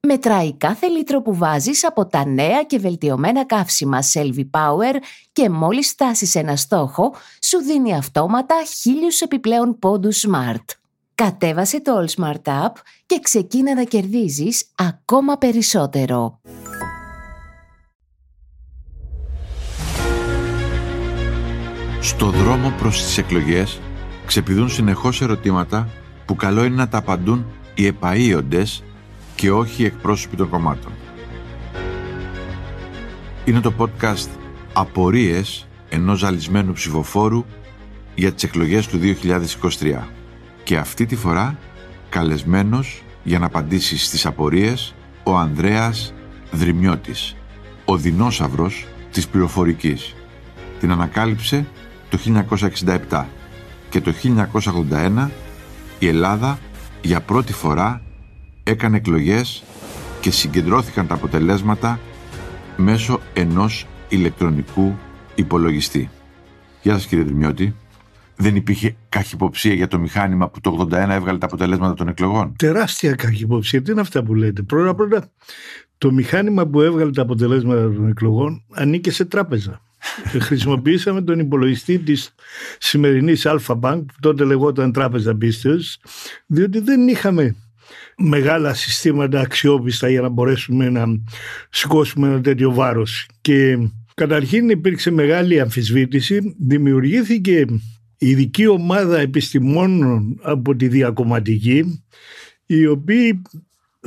Μετράει κάθε λίτρο που βάζεις από τα νέα και βελτιωμένα καύσιμα Selvi Power και μόλις στάσεις ένα στόχο, σου δίνει αυτόματα χίλιους επιπλέον πόντους Smart. Κατέβασε το All Smart App και ξεκίνα να κερδίζεις ακόμα περισσότερο. Στο δρόμο προς τις εκλογές ξεπηδούν συνεχώς ερωτήματα που καλό είναι να τα απαντούν οι επαΐοντες και όχι οι εκπρόσωποι των κομμάτων. Είναι το podcast «Απορίες ενός ζαλισμένου ψηφοφόρου για τις εκλογές του 2023 και αυτή τη φορά καλεσμένος για να απαντήσει στις απορίες ο Ανδρέας Δρυμιώτης, ο δεινόσαυρος της πληροφορικής. Την ανακάλυψε το 1967 και το 1981 η Ελλάδα για πρώτη φορά έκανε εκλογές και συγκεντρώθηκαν τα αποτελέσματα μέσω ενός ηλεκτρονικού υπολογιστή. Γεια σας κύριε Δρυμιώτη. Δεν υπήρχε καχυποψία για το μηχάνημα που το 81 έβγαλε τα αποτελέσματα των εκλογών; Τεράστια καχυποψία. Τι είναι αυτά που λέτε; Πρώτα πρώτα το μηχάνημα που έβγαλε τα αποτελέσματα των εκλογών ανήκε σε τράπεζα. Χρησιμοποιήσαμε τον υπολογιστή της σημερινής Alpha Bank που τότε λεγόταν Τράπεζα Πίστεως διότι δεν είχαμε μεγάλα συστήματα αξιόπιστα για να μπορέσουμε να σηκώσουμε ένα τέτοιο βάρος. Και καταρχήν υπήρξε μεγάλη αμφισβήτηση, δημιουργήθηκε ειδική ομάδα επιστημόνων από τη διακομματική, οι οποίοι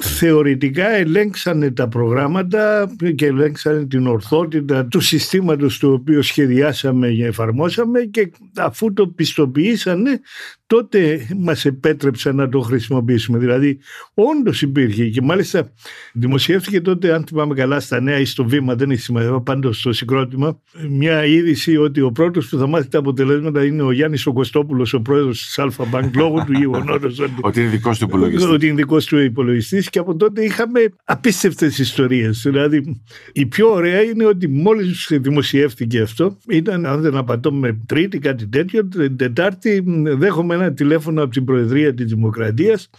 θεωρητικά ελέγξανε τα προγράμματα και ελέγξανε την ορθότητα του συστήματος το οποίο σχεδιάσαμε και εφαρμόσαμε και αφού το πιστοποιήσανε τότε μας επέτρεψαν να το χρησιμοποιήσουμε. Δηλαδή, όντως υπήρχε και μάλιστα δημοσιεύτηκε τότε, αν θυμάμαι καλά, στα νέα ή στο βήμα, δεν έχει σημασία, πάντως στο συγκρότημα, μια είδηση ότι ο πρώτος που θα μάθει τα αποτελέσματα είναι ο Γιάννης Ογκοστόπουλος, ο πρόεδρος της Αλφα Bank, λόγω του γεγονότος ότι, ότι είναι δικός του υπολογιστής. Ότι είναι δικός του υπολογιστής και από τότε είχαμε απίστευτες ιστορίες. Δηλαδή, η πιο ωραία είναι ότι μόλις δημοσιεύτηκε αυτό, ήταν, αν δεν απατώ με Τρίτη, κάτι τέτοιο, Τετάρτη, δέχομαι ένα τηλέφωνο από την Προεδρία της Δημοκρατίας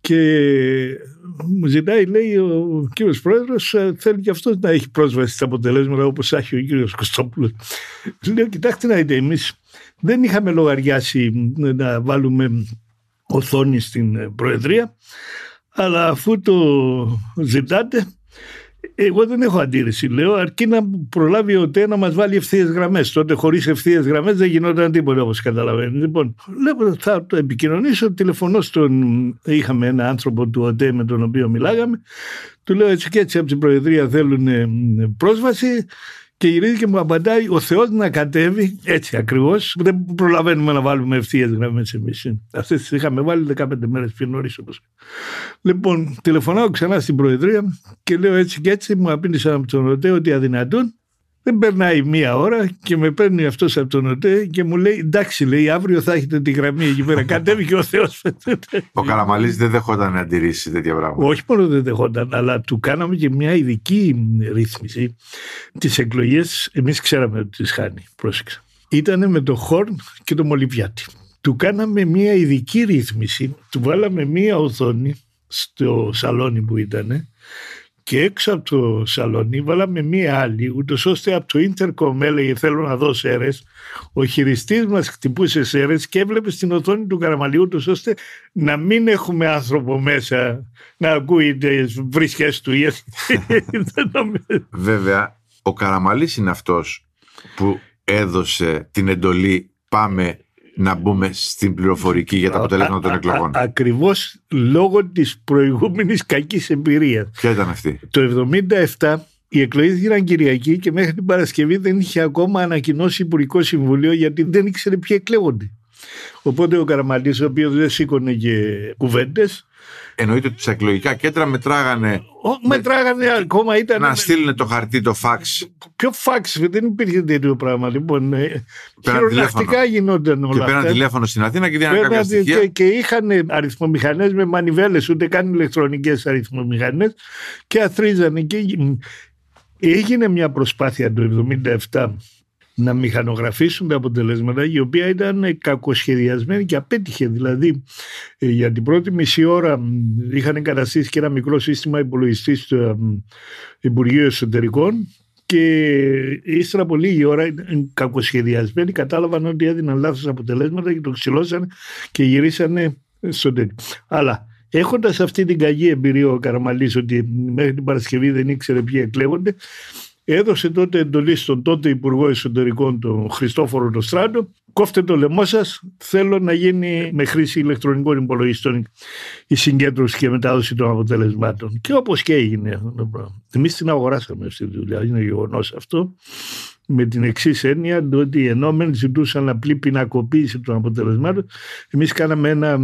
και μου ζητάει, λέει, ο κύριος Πρόεδρος, ε, θέλει και αυτός να έχει πρόσβαση στα αποτελέσματα όπως έχει ο κύριος Κωστόπουλος. Λέω, κοιτάξτε να δείτε, εμείς δεν είχαμε λογαριάσει να βάλουμε οθόνη στην Προεδρία, αλλά αφού το ζητάτε, εγώ δεν έχω αντίρρηση. Λέω αρκεί να προλάβει ο ΤΕ να μας βάλει ευθείες γραμμές. Τότε χωρίς ευθείες γραμμές δεν γινόταν τίποτα όπως καταλαβαίνετε. Λοιπόν, λέω θα το επικοινωνήσω. Τηλεφωνώ στον. Είχαμε ένα άνθρωπο του ΟΤΕ με τον οποίο μιλάγαμε. Του λέω έτσι και έτσι από την Προεδρία θέλουν πρόσβαση. Και γυρίζει και μου απαντάει ο Θεός να κατέβει έτσι ακριβώς. Δεν προλαβαίνουμε να βάλουμε ευθείε γραμμές εμείς. Αυτές τις είχαμε βάλει 15 μέρες πιο νωρίς όπως. Λοιπόν, τηλεφωνάω ξανά στην Προεδρία και λέω έτσι και έτσι. Μου απήντησαν από τον ΟΤΕ ότι αδυνατόν δεν περνάει μία ώρα και με παίρνει αυτός από τον ΟΤΕ και μου λέει: Εντάξει, λέει, αύριο θα έχετε τη γραμμή εκεί πέρα. Κατέβηκε ο Θεός. Ο Καραμαλής δεν δεχόταν να αντιρρήσει τέτοια πράγματα. Όχι μόνο δεν δεχόταν, αλλά του κάναμε και μια ειδική ρύθμιση. Τις εκλογές, εμείς ξέραμε ότι τις χάνει. Πρόσεξα. Ήταν με το Χόρν και το Μολυβιάτι. Του κάναμε μια ειδική ρύθμιση. Του βάλαμε μια οθόνη στο σαλόνι που ήταν και έξω από το σαλόνι βάλαμε μία άλλη, ούτως ώστε από το ίντερκομ έλεγε θέλω να δω σέρες, ο χειριστής μας χτυπούσε σέρες και έβλεπε στην οθόνη του καραμαλιού ούτως ώστε να μην έχουμε άνθρωπο μέσα να ακούει τις βρίσκες του. Βέβαια, ο Καραμαλής είναι αυτός που έδωσε την εντολή πάμε να μπούμε στην πληροφορική για τα αποτελέσματα των εκλογών. Ακριβώς λόγω της προηγούμενης κακής εμπειρίας. Ποια ήταν αυτή; Το 1977 οι εκλογές γίνανε Κυριακή και μέχρι την Παρασκευή δεν είχε ακόμα ανακοινώσει Υπουργικό Συμβουλίο γιατί δεν ήξερε ποιοι εκλέγονται. Οπότε ο Καραμαλής, ο οποίος δεν σήκωνε και κουβέντες, Εννοείται ότι στα εκλογικά κέντρα μετράγανε. Ο, μετράγανε ακόμα ήταν. Να στείλουν το χαρτί, το φάξ. Ποιο φάξ, δεν υπήρχε τέτοιο πράγμα. Λοιπόν, ε, χειρονακτικά γινόταν όλα. Και πέραν τηλέφωνο στην Αθήνα και δίνανε κάποια στοιχεία. Και, και είχαν αριθμομηχανές με μανιβέλες, ούτε καν ηλεκτρονικές αριθμομηχανές και αθρίζανε. Και έγινε μια προσπάθεια το 1977 να μηχανογραφήσουν τα αποτελέσματα η οποία ήταν κακοσχεδιασμένη και απέτυχε δηλαδή ε, για την πρώτη μισή ώρα είχαν εγκαταστήσει και ένα μικρό σύστημα υπολογιστής στο ε, Υπουργείο Εσωτερικών και ύστερα από λίγη ώρα κακοσχεδιασμένοι κατάλαβαν ότι έδιναν λάθος αποτελέσματα και το ξυλώσαν και γυρίσανε στο τέτοιο. Αλλά έχοντας αυτή την κακή εμπειρία ο Καραμαλής ότι μέχρι την Παρασκευή δεν ήξερε ποιοι εκλέγονται έδωσε τότε εντολή στον τότε Υπουργό Εσωτερικών, τον Χριστόφορο Νοστράντο, κόφτε το λαιμό σας. Θέλω να γίνει με χρήση ηλεκτρονικών υπολογιστών η συγκέντρωση και μετάδοση των αποτελεσμάτων. Και όπως και έγινε αυτό το πράγμα. Εμείς την αγοράσαμε αυτή τη δουλειά. Είναι γεγονός αυτό. Με την εξής έννοια ότι οι ενόμενοι ζητούσαν απλή πινακοποίηση των αποτελεσμάτων. Εμείς κάναμε ένα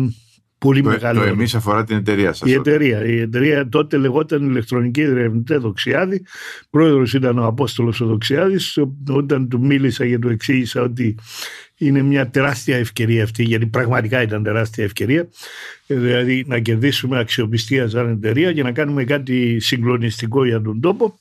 πολύ το, μεγάλο. Το εμείς αφορά την εταιρεία σας. Η εταιρεία. Η εταιρεία τότε λεγόταν Ηλεκτρονική Ερευνητέ Δοξιάδη. Πρόεδρος ήταν ο Απόστολος ο Δοξιάδης. Όταν του μίλησα και του εξήγησα ότι είναι μια τεράστια ευκαιρία αυτή, γιατί πραγματικά ήταν τεράστια ευκαιρία. Ε, δηλαδή να κερδίσουμε αξιοπιστία σαν εταιρεία και να κάνουμε κάτι συγκλονιστικό για τον τόπο.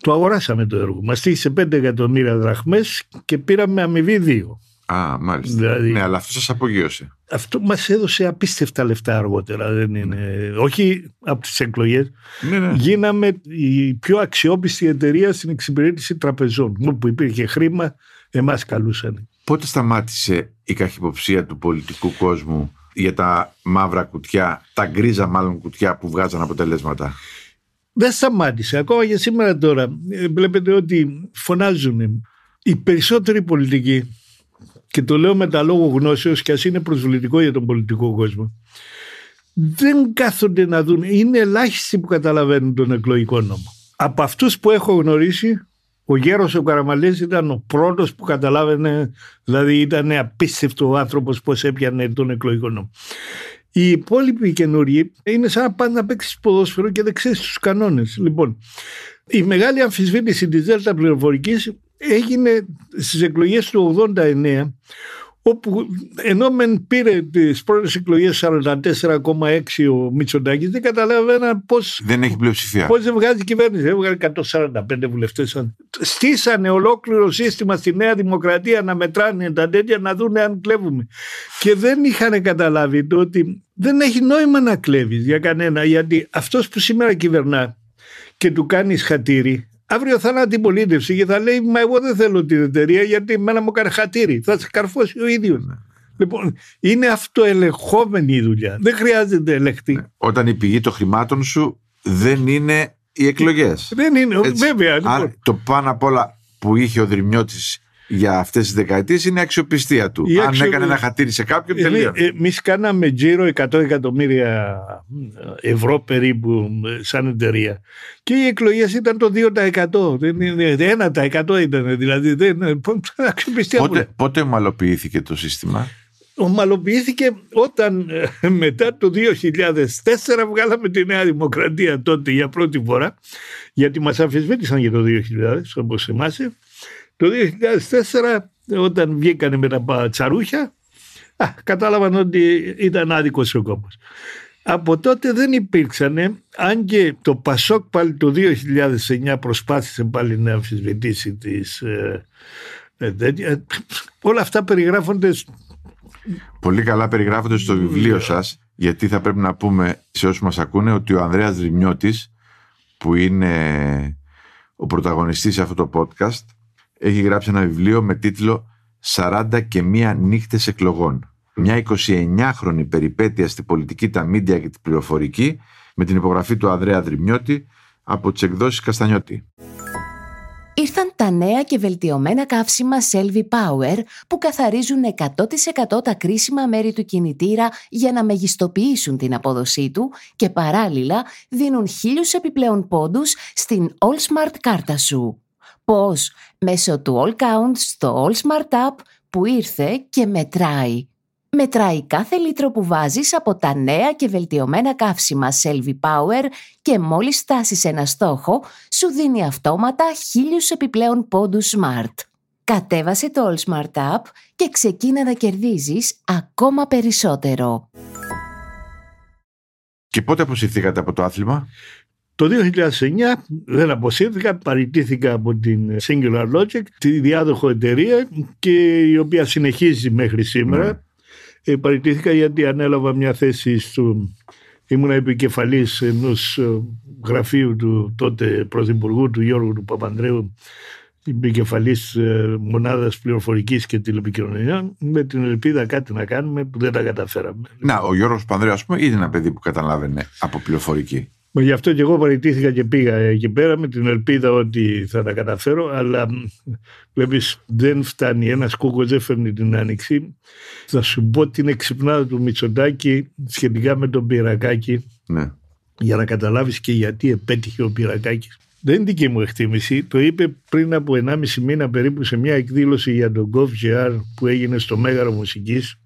Το αγοράσαμε το έργο. Μας τύχησε 5 εκατομμύρια δραχμές και πήραμε αμοιβή 2. Α, μάλιστα. Δηλαδή, ναι, αλλά αυτό σας απογείωσε. Αυτό μας έδωσε απίστευτα λεφτά αργότερα. Δεν είναι, Όχι από τις εκλογές. Ναι, ναι. Γίναμε η πιο αξιόπιστη εταιρεία στην εξυπηρέτηση τραπεζών. Όπου υπήρχε χρήμα, εμάς καλούσαν. Πότε σταμάτησε η καχυποψία του πολιτικού κόσμου για τα μαύρα κουτιά, τα γκρίζα μάλλον κουτιά που βγάζαν αποτελέσματα; Δεν σταμάτησε. Ακόμα και σήμερα τώρα ε, βλέπετε ότι φωνάζουν οι περισσότεροι πολιτικοί και το λέω με τα λόγω γνώσεως και ας είναι προσβλητικό για τον πολιτικό κόσμο. Δεν κάθονται να δουν. Είναι ελάχιστοι που καταλαβαίνουν τον εκλογικό νόμο. Από αυτούς που έχω γνωρίσει ο Γέρος ο Καραμαλής ήταν ο πρώτος που καταλάβαινε δηλαδή ήταν απίστευτο ο άνθρωπος πως έπιανε τον εκλογικό νόμο. Οι υπόλοιποι καινούργοι είναι σαν να πάνε να παίξει ποδόσφαιρο και δεν ξέρεις τους κανόνες. Λοιπόν, η μεγάλη αμφισβήτηση της ΔΕΛΤΑ πληροφορικής έγινε στις εκλογές του 89 όπου ενώ μεν πήρε τις πρώτες εκλογές 44,6 ο Μητσοτάκης δεν καταλαβαίνα πώς δεν έχει πλειοψηφία. πώς δεν βγάζει κυβέρνηση. Έβγαλε 145 βουλευτές. Στήσανε ολόκληρο σύστημα στη Νέα Δημοκρατία να μετράνε τα τέτοια να δουν αν κλέβουμε. Και δεν είχαν καταλάβει το ότι δεν έχει νόημα να κλέβεις για κανένα γιατί αυτός που σήμερα κυβερνά και του κάνεις χατήρι Αύριο θα είναι αντιπολίτευση και θα λέει Μα εγώ δεν θέλω την εταιρεία γιατί εμένα μου έκανε χατήρι. Θα σε καρφώσει ο ίδιος. Ναι. Λοιπόν, είναι αυτοελεγχόμενη η δουλειά. Δεν χρειάζεται ελεγχτή. Ναι. Όταν η πηγή των χρημάτων σου δεν είναι οι εκλογές. Δεν είναι, Έτσι. βέβαια. Λοιπόν. το πάνω απ' όλα που είχε ο Δρυμιώτης για αυτές τις δεκαετίες είναι η αξιοπιστία του. Η Αν έκανε ένα χατήρι σε κάποιον, ε, τελείω. Ε, Εμείς κάναμε τζίρο 100 εκατομμύρια ευρώ περίπου ε, σαν εταιρεία. Και οι εκλογές ήταν το 2%. Δεν είναι, 1% ήταν δηλαδή. Δεν, αξιοπιστία πότε, πότε ομαλοποιήθηκε το σύστημα; Ομαλοποιήθηκε όταν μετά το 2004 βγάλαμε τη Νέα Δημοκρατία τότε για πρώτη φορά γιατί μας αμφισβήτησαν για το 2000 όπως θυμάσαι το 2004 όταν βγήκανε με τα τσαρούχια α, κατάλαβαν ότι ήταν άδικος ο κόμμα. Από τότε δεν υπήρξαν, αν και το Πασόκ πάλι το 2009 προσπάθησε πάλι να αμφισβητήσει τις... Ε, ε, ε, όλα αυτά περιγράφονται... Πολύ καλά περιγράφονται στο βιβλίο σας, γιατί θα πρέπει να πούμε σε όσους μας ακούνε ότι ο Ανδρέας Δρυμιώτης, που είναι ο πρωταγωνιστής σε αυτό το podcast, έχει γράψει ένα βιβλίο με τίτλο «40 και μία νύχτες εκλογών». Μια 29χρονη περιπέτεια στη πολιτική, τα μίντια και την πληροφορική με την υπογραφή του Ανδρέα Δρυμιώτη από τις εκδόσεις Καστανιώτη. Ήρθαν τα νέα και βελτιωμένα καύσιμα Selvi Power που καθαρίζουν 100% τα κρίσιμα μέρη του κινητήρα για να μεγιστοποιήσουν την απόδοσή του και παράλληλα δίνουν χίλιους επιπλέον πόντους στην All Smart κάρτα σου. Πώς; Μέσω του All Count στο All Smart App που ήρθε και μετράει. Μετράει κάθε λίτρο που βάζεις από τα νέα και βελτιωμένα καύσιμα Selvi Power και μόλις φτάσεις ένα στόχο, σου δίνει αυτόματα χίλιους επιπλέον πόντους Smart. Κατέβασε το All Smart App και ξεκίνα να κερδίζεις ακόμα περισσότερο. Και πότε αποσυρθήκατε από το άθλημα; Το 2009 δεν αποσύρθηκα, παραιτήθηκα από την Singular Logic, τη διάδοχο εταιρεία και η οποία συνεχίζει μέχρι σήμερα. Ε, παραιτήθηκα γιατί ανέλαβα μια θέση στο... Ήμουν επικεφαλής ενός ε, γραφείου του τότε πρωθυπουργού του Γιώργου του Παπανδρέου επικεφαλής ε, μονάδας πληροφορικής και τηλεπικοινωνιών, με την ελπίδα κάτι να κάνουμε που δεν τα καταφέραμε. Να, ο Γιώργος Πανδρέου, ας πούμε, είναι ένα παιδί που καταλάβαινε από πληροφορική. Μα γι' αυτό και εγώ παραιτήθηκα και πήγα εκεί πέρα με την ελπίδα ότι θα τα καταφέρω, αλλά βλέπεις δεν φτάνει. Ένας κούκος δεν φέρνει την άνοιξη. Θα σου πω την εξυπνάδα του Μητσοτάκη σχετικά με τον Πυρακάκη. Ναι. Για να καταλάβεις και γιατί επέτυχε ο Πυρακάκη. Δεν είναι δική μου εκτίμηση. Το είπε πριν από 1,5 μήνα περίπου σε μια εκδήλωση για τον GovGR που έγινε στο Μέγαρο Μουσικής.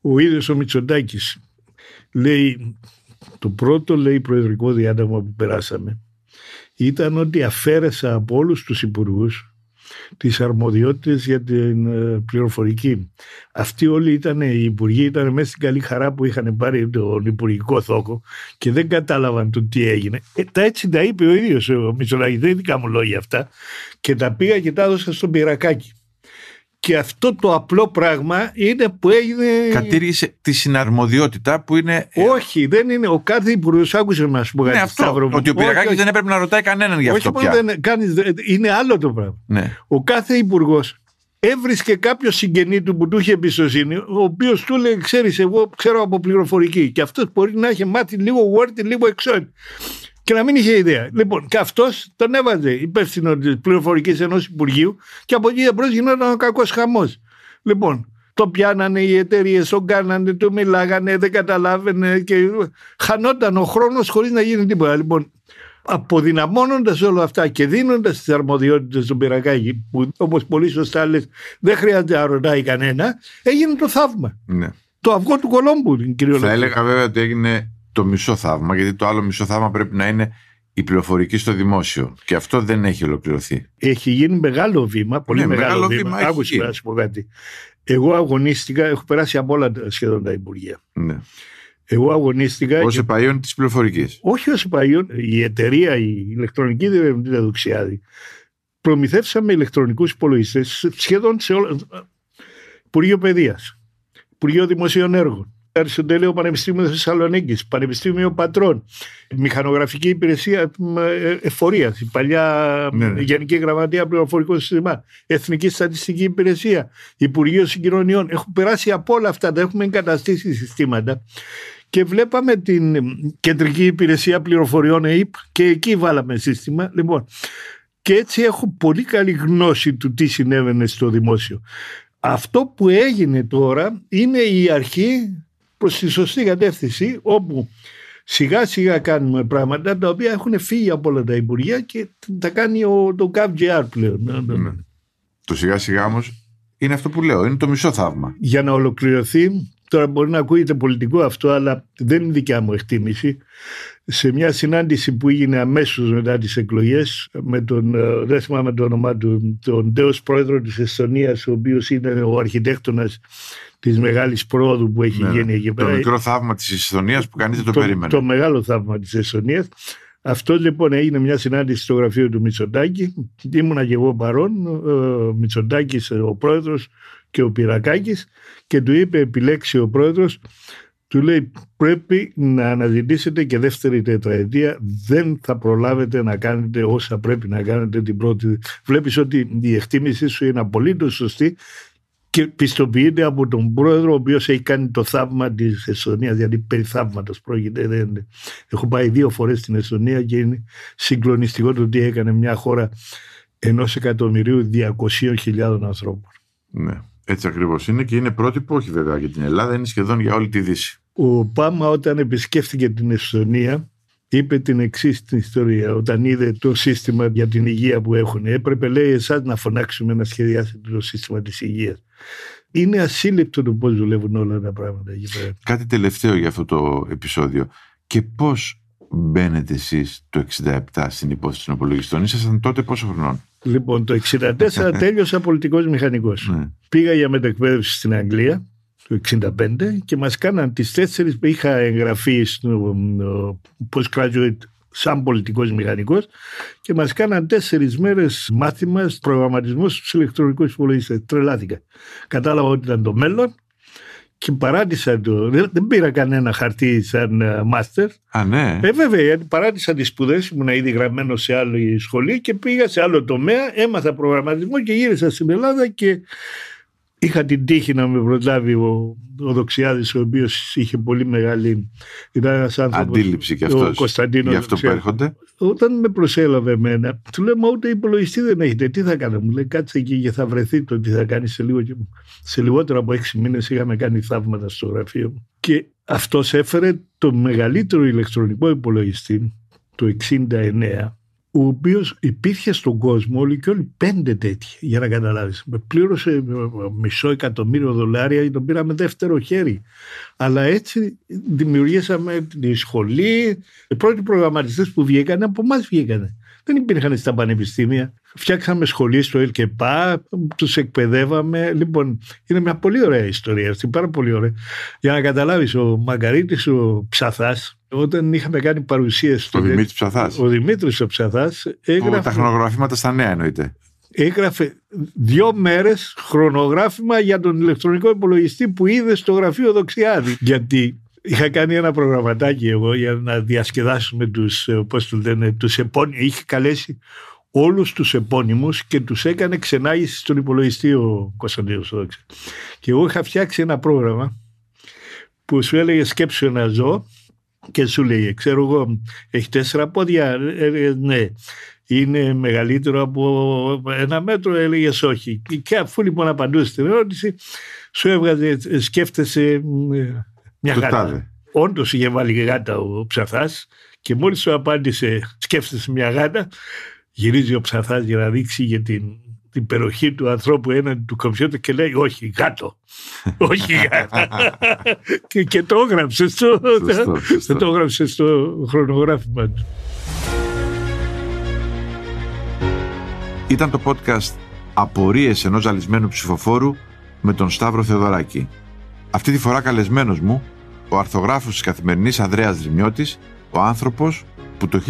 Ο ίδιος ο Μητσοτάκης λέει το πρώτο λέει προεδρικό διάταγμα που περάσαμε ήταν ότι αφαίρεσα από όλους τους υπουργούς τις αρμοδιότητες για την ε, πληροφορική. Αυτοί όλοι ήταν, οι υπουργοί ήταν μέσα στην καλή χαρά που είχαν πάρει τον υπουργικό θόκο και δεν κατάλαβαν το τι έγινε. Ε, τα έτσι τα είπε ο ίδιος ο Μητσολάκης, δεν είναι δικά μου λόγια αυτά και τα πήγα και τα έδωσα στον πυρακάκι. Και αυτό το απλό πράγμα είναι που έγινε. Κατήργησε τη συναρμοδιότητα που είναι. Όχι, δεν είναι. Ο κάθε υπουργός άκουσε να σου πω κάτι. Ναι, αυτό. Ότι ο Πυριακάκη δεν έπρεπε να ρωτάει κανέναν για αυτό. Όχι, δεν κάνεις, είναι άλλο το πράγμα. Ναι. Ο κάθε υπουργός έβρισκε κάποιο συγγενή του που του είχε εμπιστοσύνη, ο οποίος του λέει: Ξέρεις, εγώ ξέρω από πληροφορική. Και αυτός μπορεί να έχει μάθει λίγο Word, λίγο Excel και να μην είχε ιδέα. Λοιπόν, και αυτός τον έβαζε υπεύθυνο της πληροφορικής ενός Υπουργείου και από εκεί εμπρό γινόταν ο κακός χαμός. Λοιπόν, το πιάνανε οι εταιρείες, τον κάνανε, το μιλάγανε, δεν καταλάβαινε και χανόταν ο χρόνος χωρίς να γίνει τίποτα. Λοιπόν, αποδυναμώνοντας όλα αυτά και δίνοντας τις αρμοδιότητες στον πυρακάκι, που όπως πολύ σωστά λες, δεν χρειάζεται να ρωτάει κανένα, έγινε το θαύμα. Ναι. Το αυγό του Κολόμπου, κύριο Θα έλεγα βέβαια ότι έγινε το μισό θαύμα, γιατί το άλλο μισό θαύμα πρέπει να είναι η πληροφορική στο δημόσιο. Και αυτό δεν έχει ολοκληρωθεί. Έχει γίνει μεγάλο βήμα, πολύ ναι, μεγάλο, βήμα. Άκουσε να σου πω κάτι. Εγώ αγωνίστηκα, έχω περάσει από όλα σχεδόν τα Υπουργεία. Ναι. Εγώ αγωνίστηκα. Ω και... επαίων της πληροφορικής. Όχι ως επαίων. Η εταιρεία, η ηλεκτρονική διερευνητή Δοξιάδη, προμηθεύσαμε ηλεκτρονικούς υπολογιστές σχεδόν σε όλα. Υπουργείο Παιδείας, Υπουργείο Δημοσίων Έργων, Αριστοτέλειο Πανεπιστήμιο Θεσσαλονίκης, Πανεπιστήμιο Πατρών, Μηχανογραφική Υπηρεσία ε, Εφορίας, η παλιά ναι, ναι. Γενική Γραμματεία Πληροφορικών Συστημάτων, Εθνική Στατιστική Υπηρεσία, Υπουργείο Συγκοινωνιών. Έχουν περάσει από όλα αυτά, τα έχουμε εγκαταστήσει συστήματα. Και βλέπαμε την Κεντρική Υπηρεσία Πληροφοριών ΕΙΠ και εκεί βάλαμε σύστημα. Λοιπόν, και έτσι έχω πολύ καλή γνώση του τι συνέβαινε στο δημόσιο. Αυτό που έγινε τώρα είναι η αρχή προς τη σωστή κατεύθυνση όπου σιγά σιγά κάνουμε πράγματα τα οποία έχουν φύγει από όλα τα Υπουργεία και τα κάνει ο, το ΚΑΒΓR πλέον. Ναι. ναι. Το σιγά σιγά όμως είναι αυτό που λέω, είναι το μισό θαύμα. Για να ολοκληρωθεί, τώρα μπορεί να ακούγεται πολιτικό αυτό, αλλά δεν είναι δικιά μου εκτίμηση. Σε μια συνάντηση που έγινε αμέσως μετά τις εκλογές, με τον, ε, δεν θυμάμαι το όνομά του, τον τέος πρόεδρος της Εστονία, ο οποίος είναι ο αρχιτέκτονας της μεγάλης πρόοδου που έχει ναι, γίνει εκεί πέρα. Το μικρό θαύμα της Εσθονίας που κανείς δεν το, το περίμενε. Το μεγάλο θαύμα της Εσθονίας. Αυτό λοιπόν έγινε μια συνάντηση στο γραφείο του Μητσοτάκη. Ήμουνα και εγώ παρόν, ο Μητσοτάκης, ο πρόεδρος και ο Πυρακάκης, και του είπε επιλέξει ο πρόεδρος, του λέει πρέπει να αναζητήσετε και δεύτερη τετραετία δεν θα προλάβετε να κάνετε όσα πρέπει να κάνετε την πρώτη. Βλέπεις ότι η εκτίμησή σου είναι απολύτως σωστή και πιστοποιείται από τον πρόεδρο ο οποίος έχει κάνει το θαύμα της Εστονίας δηλαδή περί θαύματος πρόκειται δεν... έχω πάει δύο φορές στην Εστονία και είναι συγκλονιστικό το τι έκανε μια χώρα ενός εκατομμυρίου 200.000 ανθρώπων. Ναι έτσι ακριβώς είναι και είναι πρότυπο όχι βέβαια για την Ελλάδα είναι σχεδόν για όλη τη Δύση ο Πάμα όταν επισκέφθηκε την Εστονία είπε την εξής την ιστορία. Όταν είδε το σύστημα για την υγεία που έχουν, έπρεπε λέει εσάς να φωνάξουμε να σχεδιάσετε το σύστημα της υγείας. Είναι ασύλληπτο το πώς δουλεύουν όλα τα πράγματα εκεί πέρα. Κάτι τελευταίο για αυτό το επεισόδιο. Και πώς μπαίνετε εσείς το 67 στην υπόθεση των υπολογιστών. Ήσασταν τότε πόσο χρονών; Λοιπόν, το 64 τέλειωσα πολιτικός μηχανικός. Ναι. Πήγα για μετεκπαίδευση στην Αγγλία το 65 και μας κάναν τις τέσσερις που είχα εγγραφεί στο ε, postgraduate σαν πολιτικός μηχανικός και μας κάναν τέσσερις μέρες μάθημας προγραμματισμός στους ηλεκτρονικούς υπολογιστές. Τρελάθηκα. Κατάλαβα ότι ήταν το μέλλον και παράτησα το. Δεν, δεν πήρα κανένα χαρτί σαν μάστερ. Α, ναι. Ε, βέβαια, γιατί παράτησα τις σπουδές, ήμουν ήδη γραμμένο σε άλλη σχολή και πήγα σε άλλο τομέα, έμαθα προγραμματισμό και γύρισα στην Ελλάδα και Είχα την τύχη να με προλάβει ο, ο Δοξιάδης, ο οποίος είχε πολύ μεγάλη ήταν ένας άνθρωπος, αντίληψη και αυτός ο Κωνσταντίνος για αυτό που έρχονται. Όταν με προσέλαβε εμένα, του λέω: Μα ούτε υπολογιστή δεν έχετε. Τι θα κάνω, μου λέει: Κάτσε εκεί και θα βρεθεί το τι θα κάνεις σε λίγο. Και σε λιγότερο από έξι μήνες είχαμε κάνει θαύματα στο γραφείο μου. Και αυτός έφερε το μεγαλύτερο ηλεκτρονικό υπολογιστή το 69 ο οποίος υπήρχε στον κόσμο όλοι και όλοι πέντε τέτοιοι, για να καταλάβεις. Με πλήρωσε μισό εκατομμύριο δολάρια και τον πήραμε δεύτερο χέρι. Αλλά έτσι δημιουργήσαμε τη σχολή. Οι πρώτοι προγραμματιστές που βγήκαν από εμάς βγήκαν. Δεν υπήρχαν στα πανεπιστήμια. Φτιάξαμε σχολή στο ΕΛΚΕΠΑ, τους εκπαιδεύαμε. Λοιπόν, είναι μια πολύ ωραία ιστορία αυτή, πάρα πολύ ωραία. Για να καταλάβεις, ο Μαγκαρίτης, ο Ψαθάς, όταν είχαμε κάνει παρουσίαση. Ο Δημήτρη Ψαθάς. Ο Δημήτρης ο Ψαθάς. Έγραφε... Τα χρονογραφήματα στα νέα εννοείται. Έγραφε δύο μέρες χρονογράφημα για τον ηλεκτρονικό υπολογιστή που είδε στο γραφείο Δοξιάδη. Γιατί είχα κάνει ένα προγραμματάκι εγώ για να διασκεδάσουμε τους, πώς το λένε, τους επώνυμους. Είχε καλέσει όλους τους επώνυμους και τους έκανε ξενάγηση στον υπολογιστή ο Κωνσταντίνος Και εγώ είχα φτιάξει ένα πρόγραμμα που σου έλεγε σκέψου ένα ζώο και σου λέει, ξέρω εγώ, έχει τέσσερα πόδια, ε, ε, ναι. Είναι μεγαλύτερο από ένα μέτρο, έλεγες όχι. Και αφού λοιπόν απαντούσε την ερώτηση, σου έβγαζε, σκέφτεσαι μια γάτα. Όντως είχε βάλει γάτα ο ψαθάς και μόλις σου απάντησε, σκέφτεσαι μια γάτα, γυρίζει ο ψαθάς για να δείξει για την, την υπεροχή του ανθρώπου έναντι του κομπιούτερ και λέει όχι γάτο, όχι γάτα. και, και το έγραψε στο, το έγραψε στο χρονογράφημα του. Ήταν το podcast «Απορίες ενός ζαλισμένου ψηφοφόρου» με τον Σταύρο Θεοδωράκη. Αυτή τη φορά καλεσμένος μου, ο αρθογράφος της καθημερινής Ανδρέας Δρυμιώτης, ο άνθρωπος που το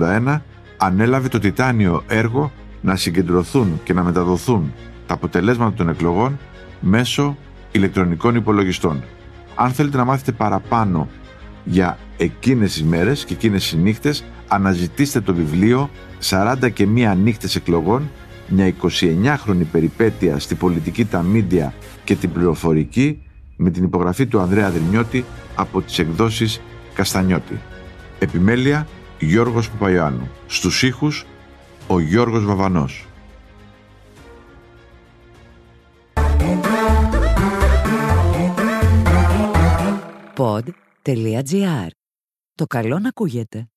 1981 ανέλαβε το τιτάνιο έργο να συγκεντρωθούν και να μεταδοθούν τα αποτελέσματα των εκλογών μέσω ηλεκτρονικών υπολογιστών. Αν θέλετε να μάθετε παραπάνω για εκείνες τις μέρες και εκείνες τις νύχτες, αναζητήστε το βιβλίο «40 και μία νύχτες εκλογών, μια 29χρονη περιπέτεια στη πολιτική, τα μίντια και την πληροφορική» με την υπογραφή του Ανδρέα Δρυμιώτη από τις εκδόσεις Καστανιώτη. Επιμέλεια Γιώργος Παπαϊωάννου. Στους ήχους ο Γιώργος Βαβανός. Pod.gr. Το καλό να ακούγεται.